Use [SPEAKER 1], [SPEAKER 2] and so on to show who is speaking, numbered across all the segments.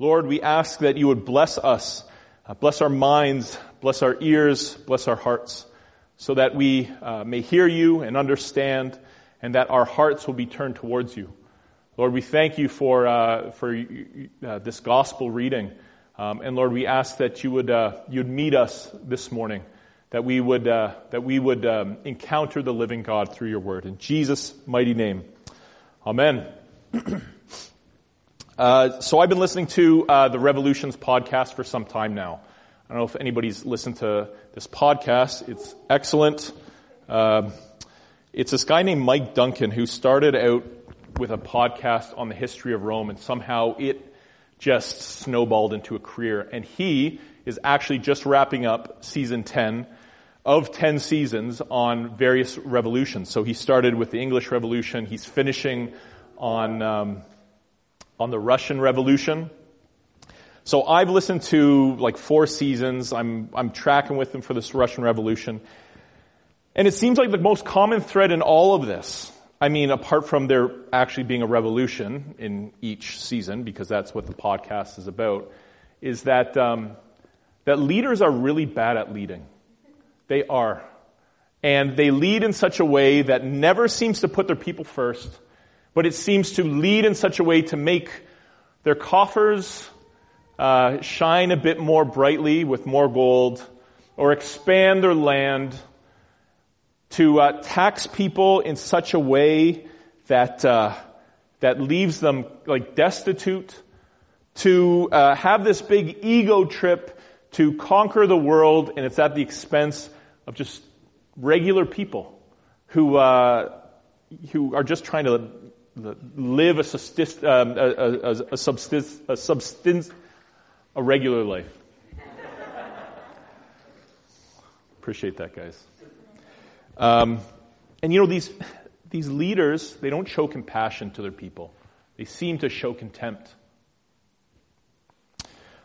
[SPEAKER 1] Lord, we ask that you would bless us, uh, bless our minds, bless our ears, bless our hearts, so that we uh, may hear you and understand, and that our hearts will be turned towards you. Lord, we thank you for, uh, for uh, this gospel reading. Um, and Lord, we ask that you would, uh, you'd meet us this morning, that we would, uh, that we would um, encounter the living God through your word. In Jesus' mighty name. Amen. uh, so I've been listening to uh, the Revolutions podcast for some time now. I don't know if anybody's listened to this podcast. It's excellent. Uh, it's this guy named Mike Duncan who started out with a podcast on the history of Rome and somehow it just snowballed into a career. And he is actually just wrapping up season 10 of 10 seasons on various revolutions. So he started with the English Revolution. He's finishing on, um, on the Russian Revolution. So I've listened to like four seasons. I'm, I'm tracking with them for this Russian Revolution. And it seems like the most common thread in all of this I mean, apart from there actually being a revolution in each season, because that's what the podcast is about, is that um, that leaders are really bad at leading. They are, and they lead in such a way that never seems to put their people first, but it seems to lead in such a way to make their coffers uh, shine a bit more brightly with more gold, or expand their land to uh, tax people in such a way that uh, that leaves them like destitute, to uh, have this big ego trip to conquer the world, and it's at the expense of just regular people who uh, who are just trying to live a, subsist, um, a, a, a, subsist, a a regular life. Appreciate that, guys. Um, and you know, these, these leaders, they don't show compassion to their people. They seem to show contempt.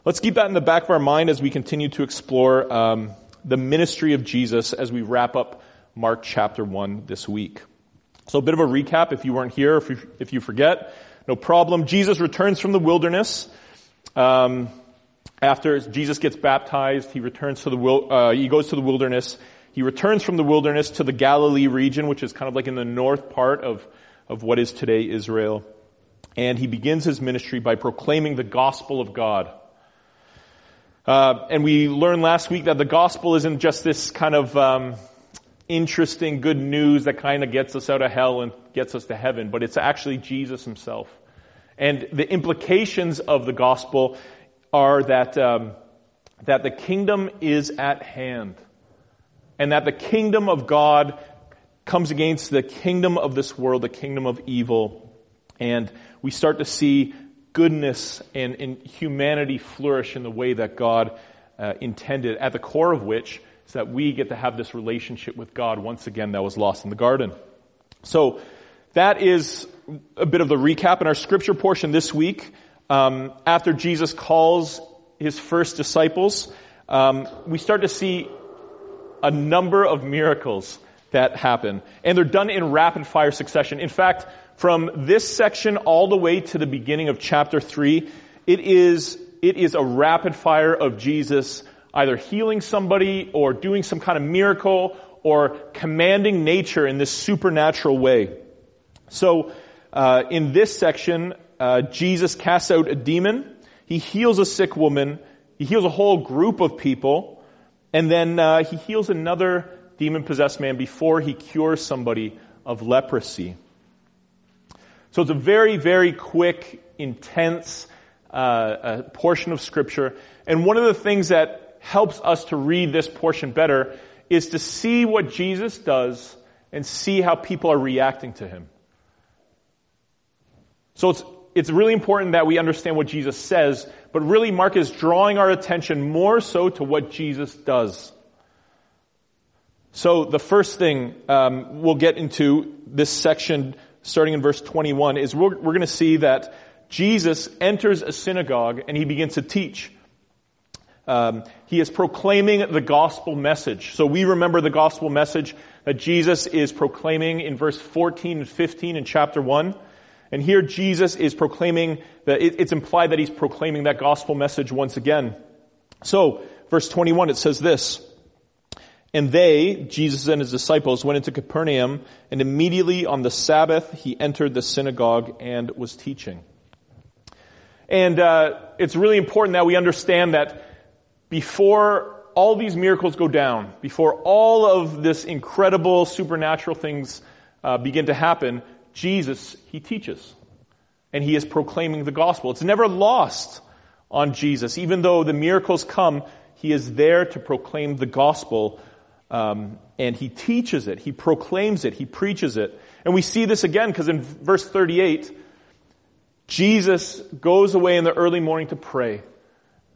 [SPEAKER 1] Let's keep that in the back of our mind as we continue to explore um, the ministry of Jesus as we wrap up Mark chapter 1 this week. So a bit of a recap if you weren't here, if you, if you forget, no problem. Jesus returns from the wilderness. Um, after Jesus gets baptized, he returns to the, uh, he goes to the wilderness he returns from the wilderness to the Galilee region, which is kind of like in the north part of, of what is today Israel. And he begins his ministry by proclaiming the gospel of God. Uh, and we learned last week that the gospel isn't just this kind of um, interesting good news that kind of gets us out of hell and gets us to heaven, but it's actually Jesus himself. And the implications of the gospel are that um, that the kingdom is at hand and that the kingdom of God comes against the kingdom of this world, the kingdom of evil, and we start to see goodness and, and humanity flourish in the way that God uh, intended, at the core of which is that we get to have this relationship with God once again that was lost in the garden. So that is a bit of the recap in our scripture portion this week. Um, after Jesus calls his first disciples, um, we start to see a number of miracles that happen. And they're done in rapid fire succession. In fact, from this section all the way to the beginning of chapter 3, it is, it is a rapid fire of Jesus either healing somebody or doing some kind of miracle or commanding nature in this supernatural way. So, uh, in this section, uh, Jesus casts out a demon. He heals a sick woman. He heals a whole group of people. And then uh, he heals another demon possessed man before he cures somebody of leprosy. So it's a very, very quick, intense uh, portion of Scripture. And one of the things that helps us to read this portion better is to see what Jesus does and see how people are reacting to him. So it's, it's really important that we understand what Jesus says but really Mark is drawing our attention more so to what Jesus does. So the first thing um, we'll get into this section, starting in verse 21, is we're, we're going to see that Jesus enters a synagogue and he begins to teach. Um, he is proclaiming the gospel message. So we remember the gospel message that Jesus is proclaiming in verse 14 and 15 in chapter 1. And here Jesus is proclaiming that it's implied that he's proclaiming that gospel message once again. So, verse 21, it says this, and they, Jesus and his disciples, went into Capernaum, and immediately on the Sabbath he entered the synagogue and was teaching. And uh, it's really important that we understand that before all these miracles go down, before all of this incredible supernatural things uh, begin to happen, Jesus, he teaches. And he is proclaiming the gospel. It's never lost on Jesus. Even though the miracles come, he is there to proclaim the gospel. Um, and he teaches it. He proclaims it. He preaches it. And we see this again because in verse 38, Jesus goes away in the early morning to pray.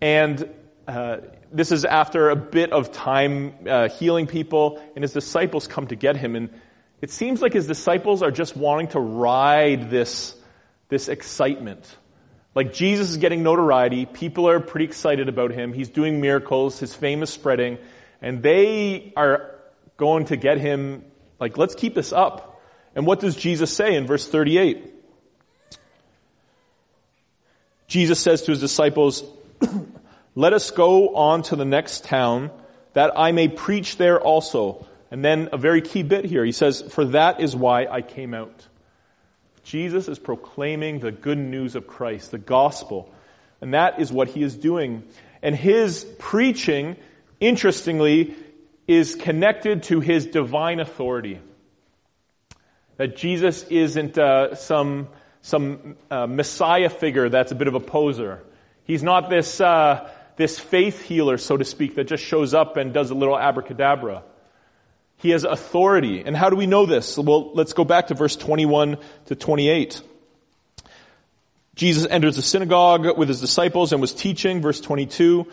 [SPEAKER 1] And uh, this is after a bit of time uh, healing people, and his disciples come to get him. And it seems like his disciples are just wanting to ride this, this excitement. Like Jesus is getting notoriety. People are pretty excited about him. He's doing miracles. His fame is spreading. And they are going to get him, like, let's keep this up. And what does Jesus say in verse 38? Jesus says to his disciples, let us go on to the next town that I may preach there also. And then a very key bit here. He says, for that is why I came out. Jesus is proclaiming the good news of Christ, the gospel. And that is what he is doing. And his preaching, interestingly, is connected to his divine authority. That Jesus isn't uh, some some uh, Messiah figure that's a bit of a poser. He's not this, uh, this faith healer, so to speak, that just shows up and does a little abracadabra. He has authority. And how do we know this? Well, let's go back to verse 21 to 28. Jesus enters the synagogue with his disciples and was teaching, verse 22.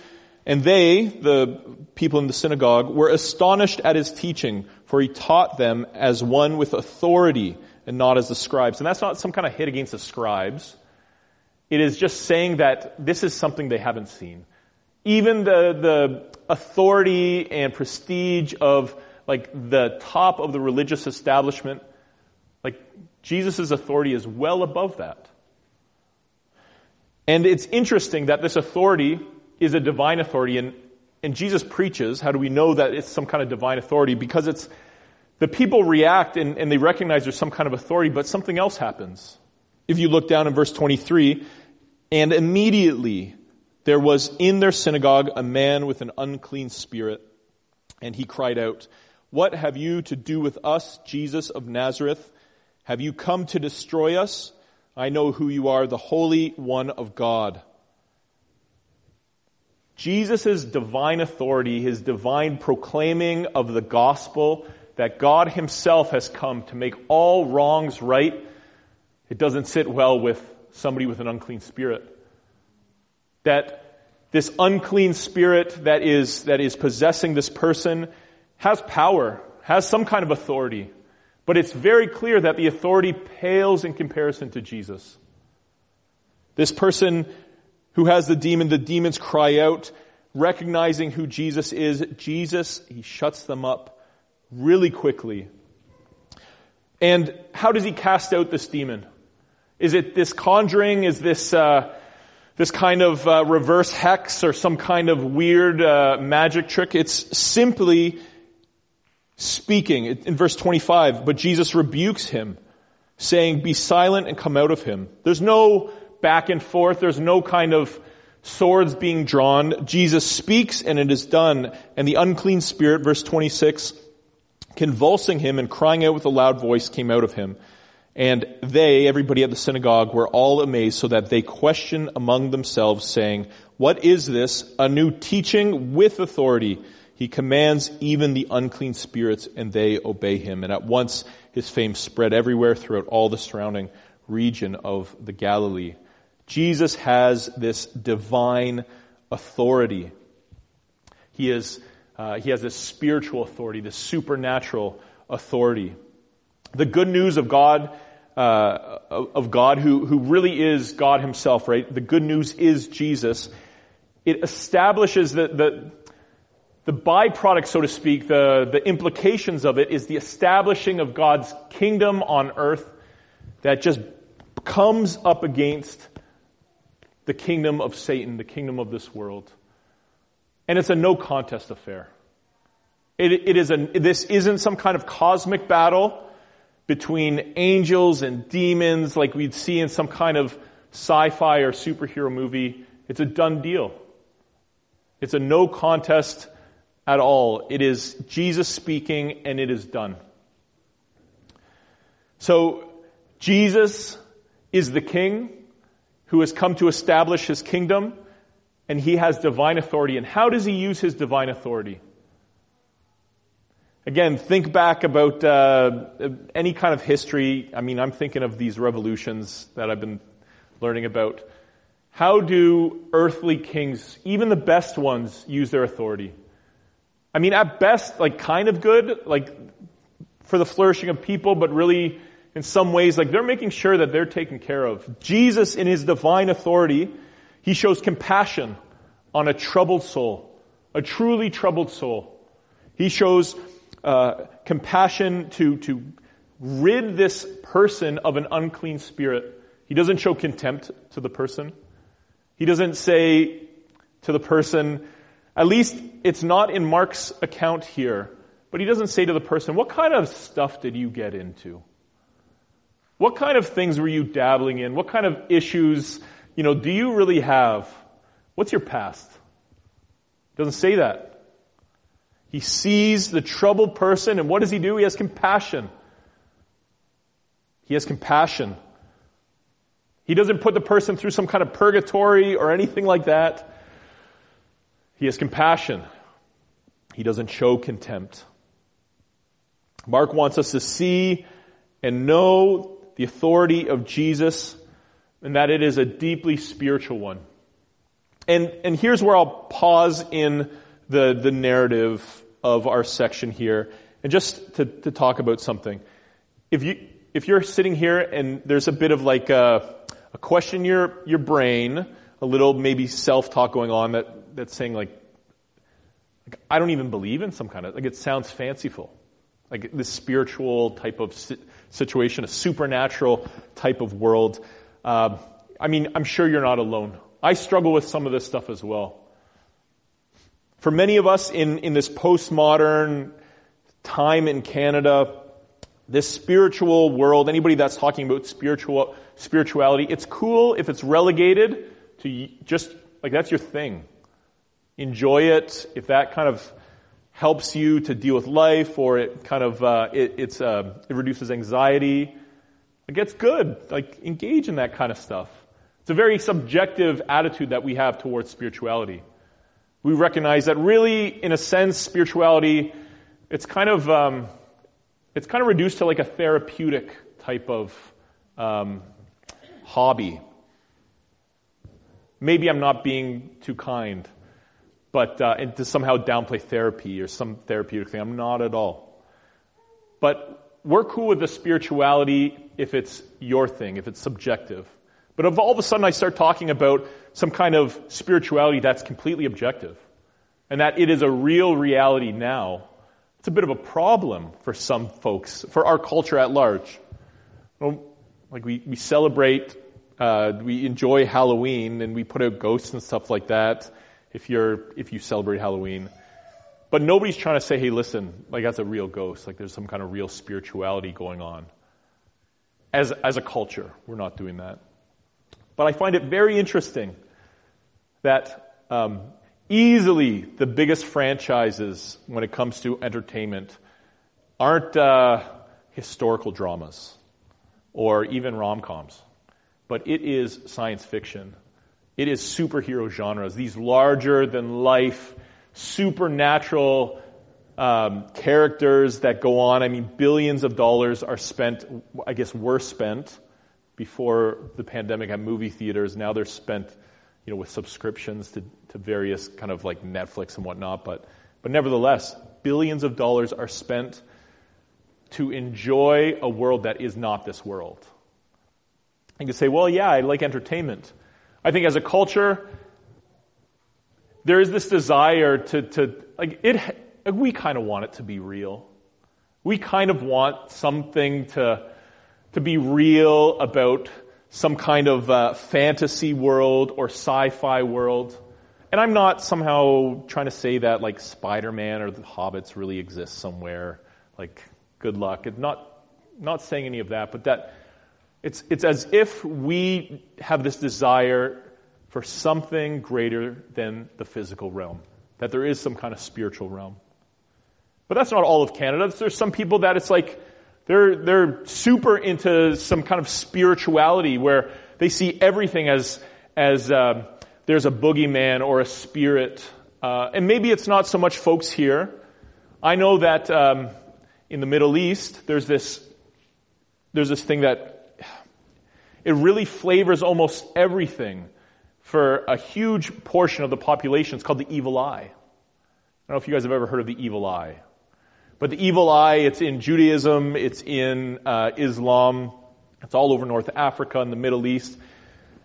[SPEAKER 1] And they, the people in the synagogue, were astonished at his teaching, for he taught them as one with authority and not as the scribes. And that's not some kind of hit against the scribes. It is just saying that this is something they haven't seen. Even the, the authority and prestige of like the top of the religious establishment, like Jesus' authority is well above that. And it's interesting that this authority is a divine authority and, and Jesus preaches. How do we know that it's some kind of divine authority? Because it's the people react and, and they recognize there's some kind of authority, but something else happens. If you look down in verse 23, and immediately there was in their synagogue a man with an unclean spirit, and he cried out, What have you to do with us, Jesus of Nazareth? Have you come to destroy us? I know who you are, the Holy One of God. Jesus' divine authority, his divine proclaiming of the gospel, that God himself has come to make all wrongs right, it doesn't sit well with somebody with an unclean spirit. That this unclean spirit that is, that is possessing this person has power, has some kind of authority. But it's very clear that the authority pales in comparison to Jesus. This person who has the demon, the demons cry out, recognizing who Jesus is. Jesus, he shuts them up really quickly. And how does he cast out this demon? Is it this conjuring? Is this uh, this kind of uh, reverse hex or some kind of weird uh, magic trick? It's simply speaking. In verse 25, but Jesus rebukes him, saying, "Be silent and come out of him." There's no back and forth. There's no kind of swords being drawn. Jesus speaks and it is done. And the unclean spirit, verse 26, convulsing him and crying out with a loud voice came out of him. And they, everybody at the synagogue, were all amazed so that they questioned among themselves saying, what is this? A new teaching with authority. He commands even the unclean spirits and they obey him. And at once his fame spread everywhere throughout all the surrounding region of the Galilee. Jesus has this divine authority. He is uh, he has this spiritual authority, this supernatural authority. The good news of God, uh, of God who, who really is God himself, right? The good news is Jesus. It establishes the, the, the byproduct, so to speak, the, the implications of it is the establishing of God's kingdom on earth that just comes up against the kingdom of Satan, the kingdom of this world. And it's a no contest affair. It, it is a, this isn't some kind of cosmic battle between angels and demons like we'd see in some kind of sci-fi or superhero movie. It's a done deal. It's a no contest at all. It is Jesus speaking and it is done. So, Jesus is the king who has come to establish his kingdom and he has divine authority. And how does he use his divine authority? Again, think back about uh, any kind of history. I mean, I'm thinking of these revolutions that I've been learning about. How do earthly kings, even the best ones, use their authority? I mean, at best, like kind of good, like for the flourishing of people, but really in some ways, like they're making sure that they're taken care of. Jesus, in his divine authority, he shows compassion on a troubled soul, a truly troubled soul. He shows uh, compassion to, to rid this person of an unclean spirit. He doesn't show contempt to the person. He doesn't say to the person, at least it's not in Mark's account here, but he doesn't say to the person, what kind of stuff did you get into? What kind of things were you dabbling in? What kind of issues, you know, do you really have? What's your past? Doesn't say that. He sees the troubled person, and what does he do? He has compassion. He has compassion. He doesn't put the person through some kind of purgatory or anything like that. He has compassion. He doesn't show contempt. Mark wants us to see and know the authority of Jesus and that it is a deeply spiritual one. And, and here's where I'll pause in the, the narrative of our section here, and just to, to talk about something. If you, if you're sitting here and there's a bit of like a, a question in your, your brain, a little maybe self-talk going on that, that's saying like, like, I don't even believe in some kind of, like it sounds fanciful. Like this spiritual type of situation, a supernatural type of world. Uh, I mean, I'm sure you're not alone. I struggle with some of this stuff as well. For many of us in, in this postmodern time in Canada, this spiritual world, anybody that's talking about spiritual, spirituality, it's cool if it's relegated to just, like that's your thing. Enjoy it. If that kind of helps you to deal with life or it kind of, uh, it, it's, uh, it reduces anxiety, it gets good. Like engage in that kind of stuff. It's a very subjective attitude that we have towards spirituality we recognize that really, in a sense, spirituality, it's kind of, um, it's kind of reduced to like a therapeutic type of um, hobby. Maybe I'm not being too kind, but uh, and to somehow downplay therapy or some therapeutic thing. I'm not at all. But we're cool with the spirituality if it's your thing, if it's subjective. But all of a sudden I start talking about some kind of spirituality that's completely objective, and that it is a real reality now, it's a bit of a problem for some folks, for our culture at large. Well, like we, we celebrate, uh, we enjoy Halloween, and we put out ghosts and stuff like that. If you're if you celebrate Halloween, but nobody's trying to say, hey, listen, like that's a real ghost. Like there's some kind of real spirituality going on. As as a culture, we're not doing that. But I find it very interesting that um, easily the biggest franchises when it comes to entertainment aren't uh, historical dramas or even rom coms, but it is science fiction. It is superhero genres, these larger than life, supernatural um, characters that go on. I mean, billions of dollars are spent, I guess, were spent before the pandemic at movie theaters. Now they're spent, you know, with subscriptions to, to various kind of like Netflix and whatnot. But, but nevertheless, billions of dollars are spent to enjoy a world that is not this world. And you say, well, yeah, I like entertainment. I think as a culture, there is this desire to, to like it, we kind of want it to be real. We kind of want something to, to be real about some kind of uh, fantasy world or sci-fi world. And I'm not somehow trying to say that like Spider-Man or the Hobbits really exist somewhere. Like, good luck. It's not, not saying any of that, but that it's, it's as if we have this desire for something greater than the physical realm. That there is some kind of spiritual realm. But that's not all of Canada. There's some people that it's like, they're, they're super into some kind of spirituality where they see everything as, as, uh, there's a boogeyman or a spirit. Uh, and maybe it's not so much folks here. I know that, um, in the Middle East, there's this, there's this thing that it really flavors almost everything for a huge portion of the population. It's called the evil eye. I don't know if you guys have ever heard of the evil eye. But the evil eye, it's in Judaism, it's in uh, Islam, it's all over North Africa and the Middle East.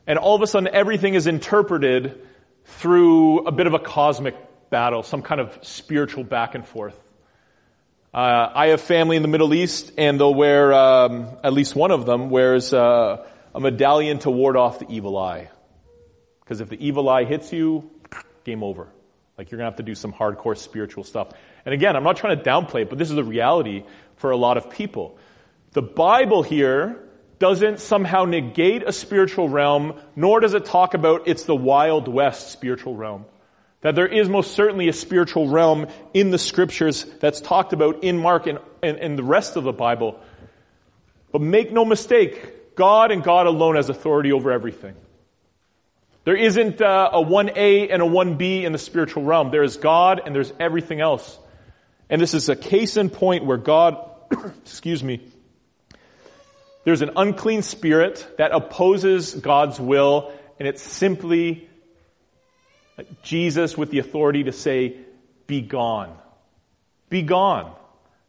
[SPEAKER 1] And all of a sudden, everything is interpreted through a bit of a cosmic battle, some kind of spiritual back and forth. Uh, I have family in the Middle East, and they'll wear, um, at least one of them wears uh, a medallion to ward off the evil eye. Because if the evil eye hits you, game over. Like you're gonna have to do some hardcore spiritual stuff. And again, I'm not trying to downplay it, but this is a reality for a lot of people. The Bible here doesn't somehow negate a spiritual realm, nor does it talk about it's the Wild West spiritual realm. That there is most certainly a spiritual realm in the scriptures that's talked about in Mark and, and, and the rest of the Bible. But make no mistake, God and God alone has authority over everything. There isn't uh, a 1A and a 1B in the spiritual realm. There is God and there's everything else. And this is a case in point where God, excuse me, there's an unclean spirit that opposes God's will and it's simply Jesus with the authority to say, be gone. Be gone.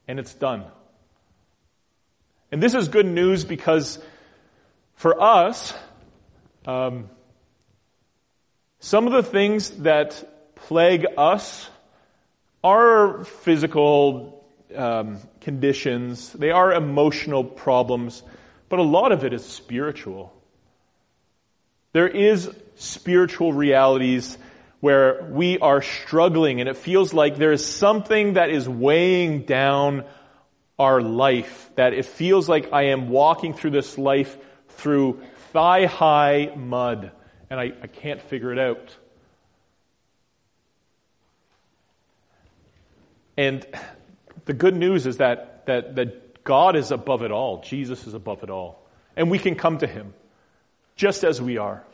[SPEAKER 1] And it's done. And this is good news because for us, um, some of the things that plague us are physical um, conditions, they are emotional problems, but a lot of it is spiritual. There is spiritual realities where we are struggling and it feels like there is something that is weighing down our life, that it feels like I am walking through this life through thigh high mud and I, I can't figure it out. And the good news is that, that, that God is above it all. Jesus is above it all. And we can come to Him just as we are.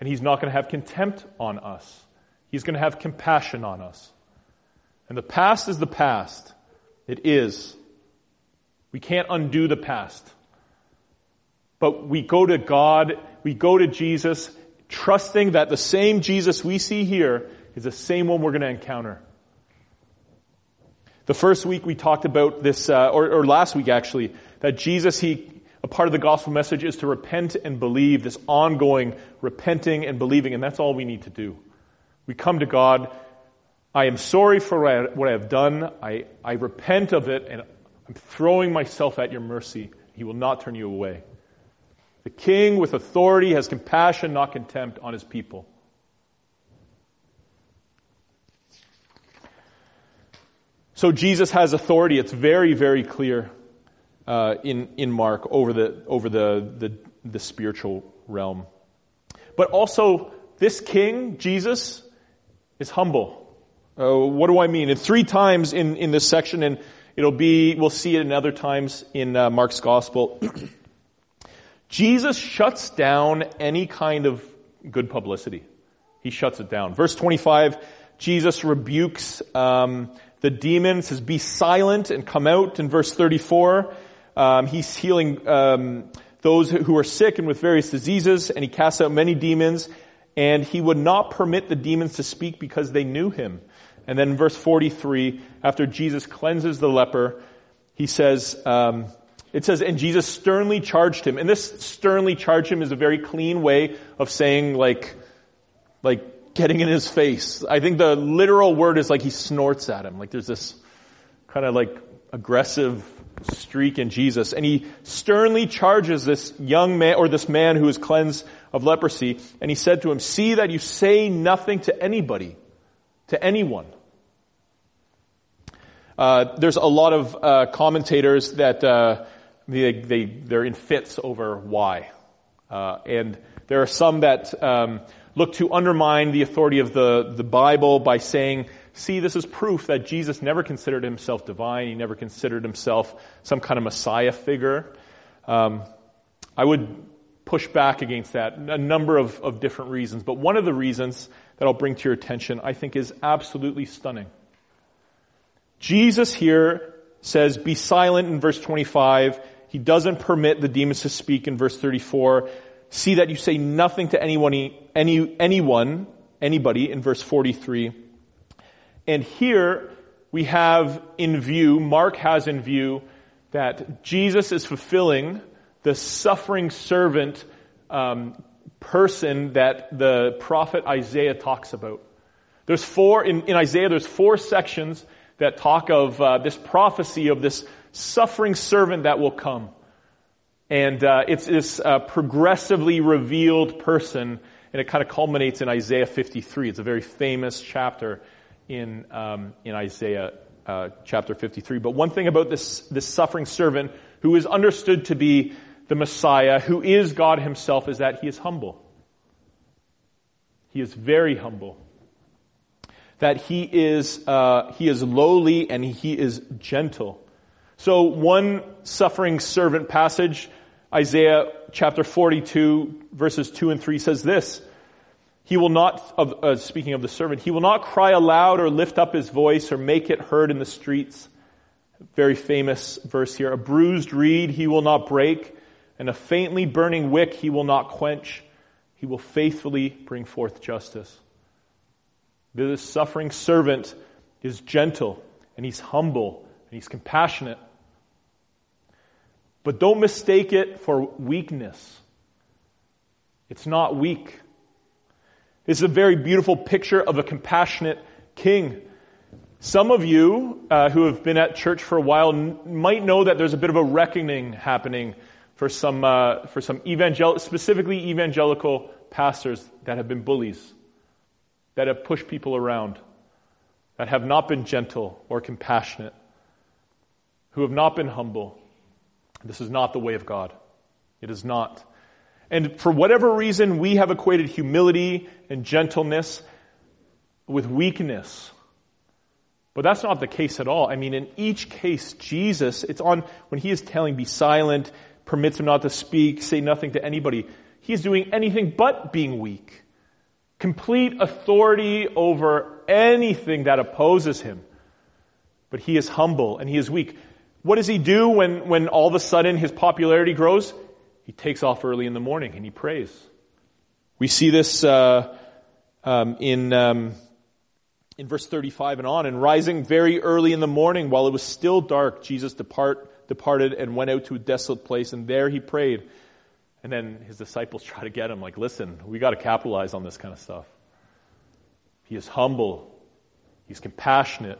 [SPEAKER 1] And He's not going to have contempt on us. He's going to have compassion on us. And the past is the past. It is. We can't undo the past. But we go to God, we go to Jesus, trusting that the same Jesus we see here is the same one we're going to encounter. The first week we talked about this, uh, or, or last week actually, that Jesus, he, a part of the gospel message is to repent and believe, this ongoing repenting and believing, and that's all we need to do. We come to God, I am sorry for what I have done, I, I repent of it, and I'm throwing myself at your mercy. He will not turn you away. The king with authority has compassion, not contempt, on his people. So Jesus has authority. It's very, very clear uh, in in Mark over the over the, the the spiritual realm. But also, this king Jesus is humble. Uh, what do I mean? And three times in in this section, and it'll be we'll see it in other times in uh, Mark's gospel. Jesus shuts down any kind of good publicity. He shuts it down. Verse 25, Jesus rebukes um, the demon, says, be silent and come out. In verse 34, um, he's healing um, those who are sick and with various diseases, and he casts out many demons, and he would not permit the demons to speak because they knew him. And then in verse 43, after Jesus cleanses the leper, he says, um, it says, and Jesus sternly charged him. And this sternly charged him is a very clean way of saying like, like getting in his face. I think the literal word is like he snorts at him. Like there's this kind of like aggressive streak in Jesus. And he sternly charges this young man, or this man who is cleansed of leprosy. And he said to him, see that you say nothing to anybody, to anyone. Uh, there's a lot of uh, commentators that uh, they, they, they're in fits over why. Uh, and there are some that um, look to undermine the authority of the, the Bible by saying See, this is proof that Jesus never considered himself divine. He never considered himself some kind of Messiah figure. Um, I would push back against that. A number of, of different reasons. But one of the reasons that I'll bring to your attention, I think, is absolutely stunning. Jesus here says, be silent in verse 25. He doesn't permit the demons to speak in verse 34. See that you say nothing to anyone, any, anyone, anybody in verse 43. And here we have in view, Mark has in view, that Jesus is fulfilling the suffering servant um, person that the prophet Isaiah talks about. There's four, in, in Isaiah, there's four sections that talk of uh, this prophecy of this suffering servant that will come. And uh, it's this uh, progressively revealed person, and it kind of culminates in Isaiah 53. It's a very famous chapter in, um, in Isaiah uh, chapter 53. But one thing about this, this suffering servant who is understood to be the Messiah, who is God himself, is that he is humble. He is very humble. That he is, uh, he is lowly and he is gentle. So one suffering servant passage, Isaiah chapter 42 verses 2 and 3 says this, he will not, of, uh, speaking of the servant, he will not cry aloud or lift up his voice or make it heard in the streets. Very famous verse here. A bruised reed he will not break, and a faintly burning wick he will not quench. He will faithfully bring forth justice. This suffering servant is gentle, and he's humble, and he's compassionate. But don't mistake it for weakness. It's not weak. This is a very beautiful picture of a compassionate king. Some of you uh, who have been at church for a while n- might know that there's a bit of a reckoning happening for some uh, for some evangel- specifically evangelical pastors that have been bullies, that have pushed people around, that have not been gentle or compassionate, who have not been humble. This is not the way of God. It is not. And for whatever reason, we have equated humility and gentleness with weakness. But that's not the case at all. I mean, in each case, Jesus, it's on, when he is telling, be silent, permits him not to speak, say nothing to anybody, he is doing anything but being weak. Complete authority over anything that opposes him. But he is humble and he is weak. What does he do when, when all of a sudden his popularity grows? he takes off early in the morning and he prays. We see this uh, um, in um, in verse 35 and on. And rising very early in the morning, while it was still dark, Jesus depart, departed and went out to a desolate place, and there he prayed. And then his disciples try to get him, like, listen, we got to capitalize on this kind of stuff. He is humble. He's compassionate.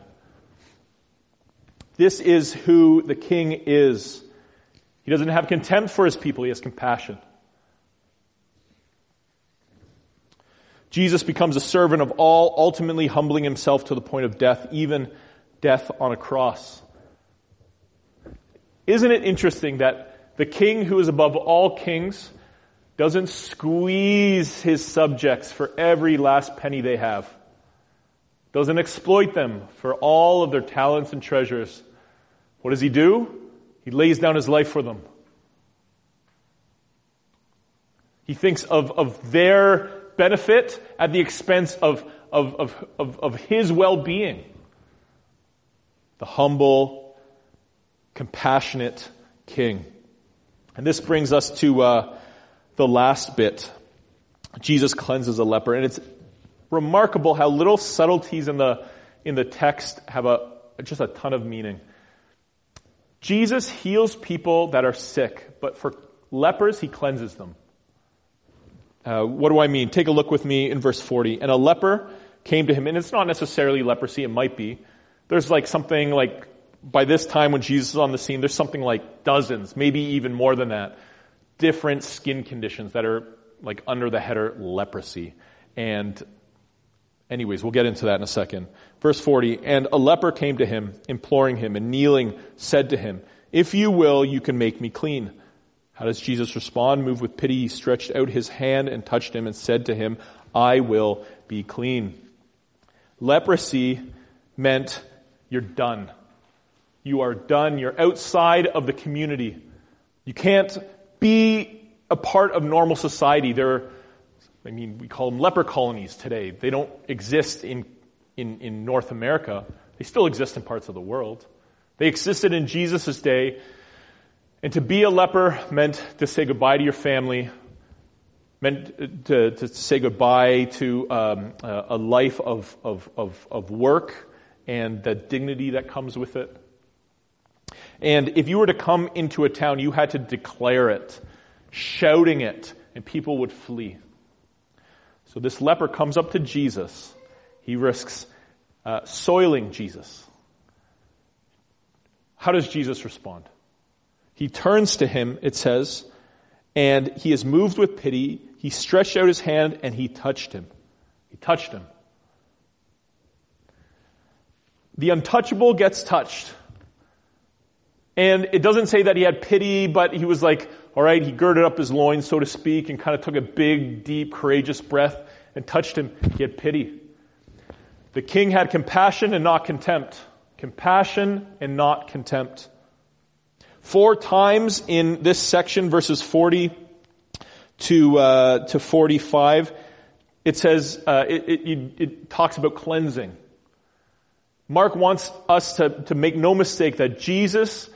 [SPEAKER 1] This is who the king is. He doesn't have contempt for his people, he has compassion. Jesus becomes a servant of all, ultimately humbling himself to the point of death, even death on a cross. Isn't it interesting that the king who is above all kings doesn't squeeze his subjects for every last penny they have? Doesn't exploit them for all of their talents and treasures. What does he do? He lays down his life for them. He thinks of, of their benefit at the expense of, of, of, of, of his well-being. The humble, compassionate king. And this brings us to uh, the last bit. Jesus cleanses a leper. And it's remarkable how little subtleties in the, in the text have a, just a ton of meaning. Jesus heals people that are sick, but for lepers, he cleanses them. Uh, what do I mean? Take a look with me in verse 40. And a leper came to him, and it's not necessarily leprosy, it might be. There's like something like by this time when Jesus is on the scene, there's something like dozens, maybe even more than that, different skin conditions that are like under the header leprosy. And anyways, we'll get into that in a second. Verse 40, and a leper came to him, imploring him, and kneeling said to him, if you will, you can make me clean. How does Jesus respond? Moved with pity, he stretched out his hand and touched him and said to him, I will be clean. Leprosy meant you're done. You are done. You're outside of the community. You can't be a part of normal society. There, I mean, we call them leper colonies today. They don't exist in, in, in North America. They still exist in parts of the world. They existed in Jesus' day and to be a leper meant to say goodbye to your family, meant to, to say goodbye to um, a life of, of, of, of work and the dignity that comes with it. And if you were to come into a town, you had to declare it, shouting it, and people would flee. So this leper comes up to Jesus. He risks uh, soiling Jesus. How does Jesus respond? He turns to him, it says, and he is moved with pity. He stretched out his hand and he touched him. He touched him. The untouchable gets touched. And it doesn't say that he had pity, but he was like, all right, he girded up his loins, so to speak, and kind of took a big, deep, courageous breath and touched him. He had pity. The king had compassion and not contempt. Compassion and not contempt. Four times in this section, verses 40 to, uh, to 45, it says, uh, it, it, it talks about cleansing. Mark wants us to, to make no mistake that Jesus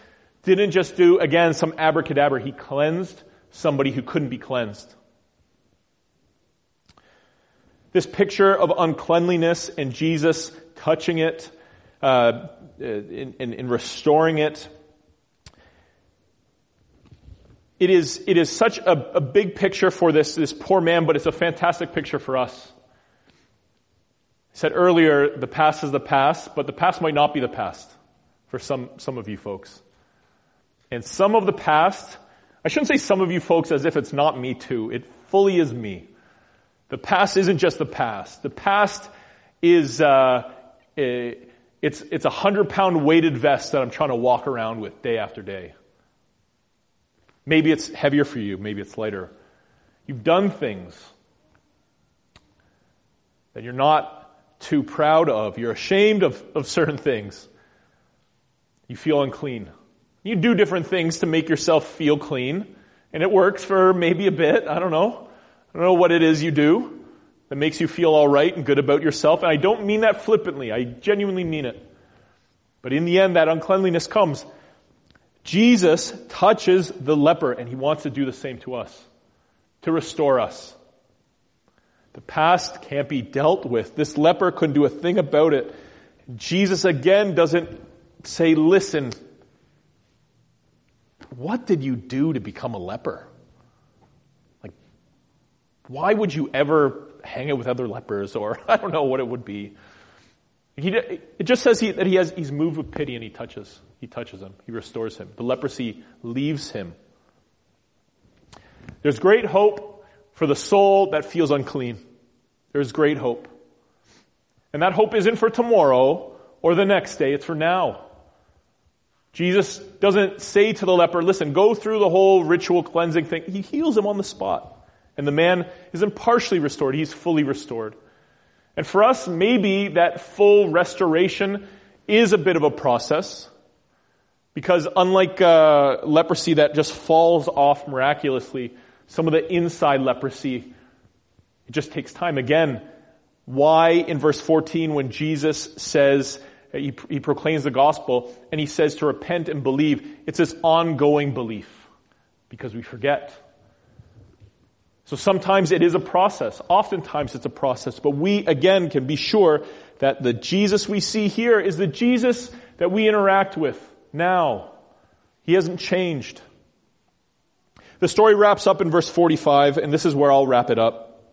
[SPEAKER 1] didn't just do, again, some abracadabra. He cleansed somebody who couldn't be cleansed. This picture of uncleanliness and Jesus touching it, uh, in, in, in restoring it, it is, it is such a, a big picture for this, this poor man, but it's a fantastic picture for us. I said earlier, the past is the past, but the past might not be the past for some, some of you folks. And some of the past, I shouldn't say some of you folks as if it's not me too. It fully is me. The past isn't just the past. The past is, uh, it's, it's a hundred pound weighted vest that I'm trying to walk around with day after day. Maybe it's heavier for you, maybe it's lighter. You've done things that you're not too proud of. You're ashamed of, of certain things. You feel unclean. You do different things to make yourself feel clean, and it works for maybe a bit. I don't know. I don't know what it is you do that makes you feel all right and good about yourself. And I don't mean that flippantly. I genuinely mean it. But in the end, that uncleanliness comes. Jesus touches the leper and he wants to do the same to us, to restore us. The past can't be dealt with. This leper couldn't do a thing about it. Jesus again doesn't say, listen, what did you do to become a leper? Like, why would you ever hang out with other lepers or I don't know what it would be. He, it just says he, that he has, he's moved with pity and he touches, he touches him. He restores him. The leprosy leaves him. There's great hope for the soul that feels unclean. There's great hope. And that hope isn't for tomorrow or the next day, it's for now. Jesus doesn't say to the leper, listen, go through the whole ritual cleansing thing. He heals him on the spot. And the man isn't partially restored, he's fully restored. And for us, maybe that full restoration is a bit of a process. Because unlike uh, leprosy that just falls off miraculously, some of the inside leprosy, it just takes time. Again, why in verse 14 when Jesus says, he, he proclaims the gospel and he says to repent and believe, it's this ongoing belief. Because we forget. So sometimes it is a process. Oftentimes it's a process. But we, again, can be sure that the Jesus we see here is the Jesus that we interact with now. He hasn't changed. The story wraps up in verse 45, and this is where I'll wrap it up.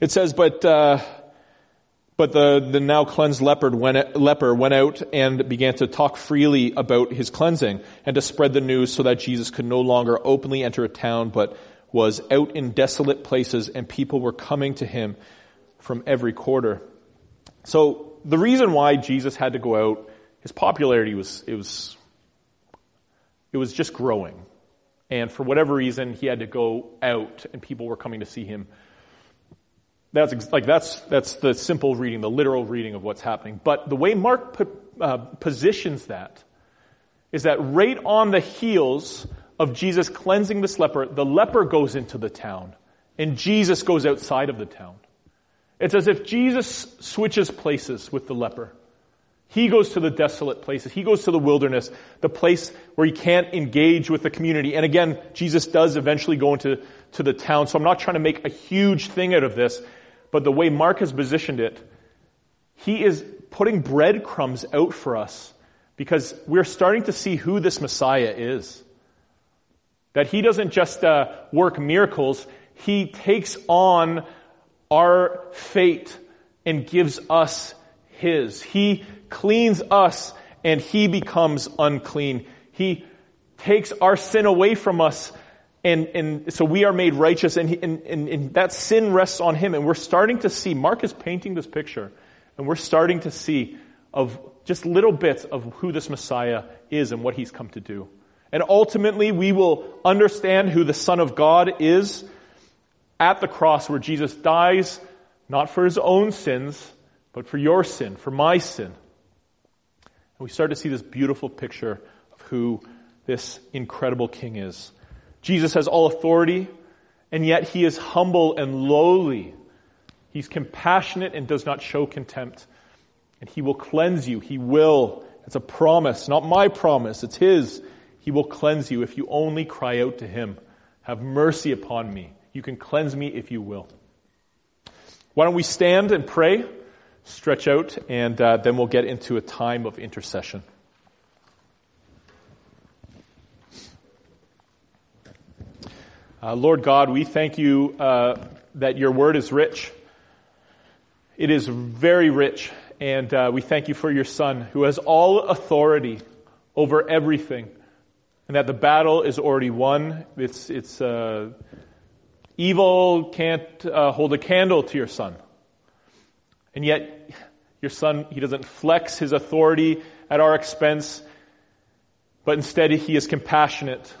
[SPEAKER 1] It says, but, uh, But the, the now cleansed went, leper went out and began to talk freely about his cleansing and to spread the news so that Jesus could no longer openly enter a town, but was out in desolate places and people were coming to him from every quarter. So the reason why Jesus had to go out, his popularity was, it was, it was just growing. And for whatever reason, he had to go out and people were coming to see him that's like that's that's the simple reading, the literal reading of what's happening. But the way Mark put, uh, positions that is that right on the heels of Jesus cleansing this leper, the leper goes into the town, and Jesus goes outside of the town. It's as if Jesus switches places with the leper. He goes to the desolate places. He goes to the wilderness, the place where he can't engage with the community. And again, Jesus does eventually go into to the town. So I'm not trying to make a huge thing out of this. But the way Mark has positioned it, he is putting breadcrumbs out for us because we're starting to see who this Messiah is. That he doesn't just uh, work miracles, he takes on our fate and gives us his. He cleans us and he becomes unclean. He takes our sin away from us and, and so we are made righteous and, and, and, and that sin rests on him. And we're starting to see, Mark is painting this picture, and we're starting to see of just little bits of who this Messiah is and what he's come to do. And ultimately, we will understand who the Son of God is at the cross where Jesus dies, not for his own sins, but for your sin, for my sin. And we start to see this beautiful picture of who this incredible King is. Jesus has all authority, and yet he is humble and lowly. He's compassionate and does not show contempt. And he will cleanse you. He will. It's a promise, not my promise. It's his. He will cleanse you if you only cry out to him. Have mercy upon me. You can cleanse me if you will. Why don't we stand and pray, stretch out, and uh, then we'll get into a time of intercession. Uh, Lord God, we thank you uh, that your word is rich. It is very rich, and uh, we thank you for your Son who has all authority over everything, and that the battle is already won. It's, it's uh, evil can't uh, hold a candle to your Son, and yet your Son he doesn't flex his authority at our expense, but instead he is compassionate.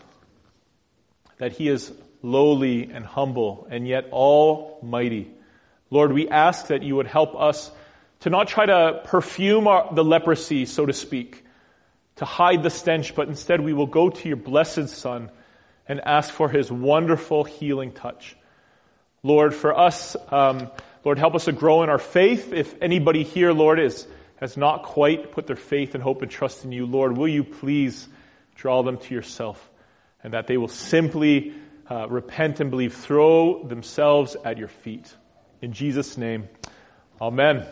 [SPEAKER 1] That he is lowly and humble, and yet almighty. Lord, we ask that you would help us to not try to perfume our, the leprosy, so to speak, to hide the stench, but instead we will go to your blessed Son and ask for his wonderful healing touch. Lord, for us, um, Lord, help us to grow in our faith. If anybody here, Lord, is, has not quite put their faith and hope and trust in you, Lord, will you please draw them to yourself and that they will simply uh, repent and believe, throw themselves at your feet. In Jesus' name, amen.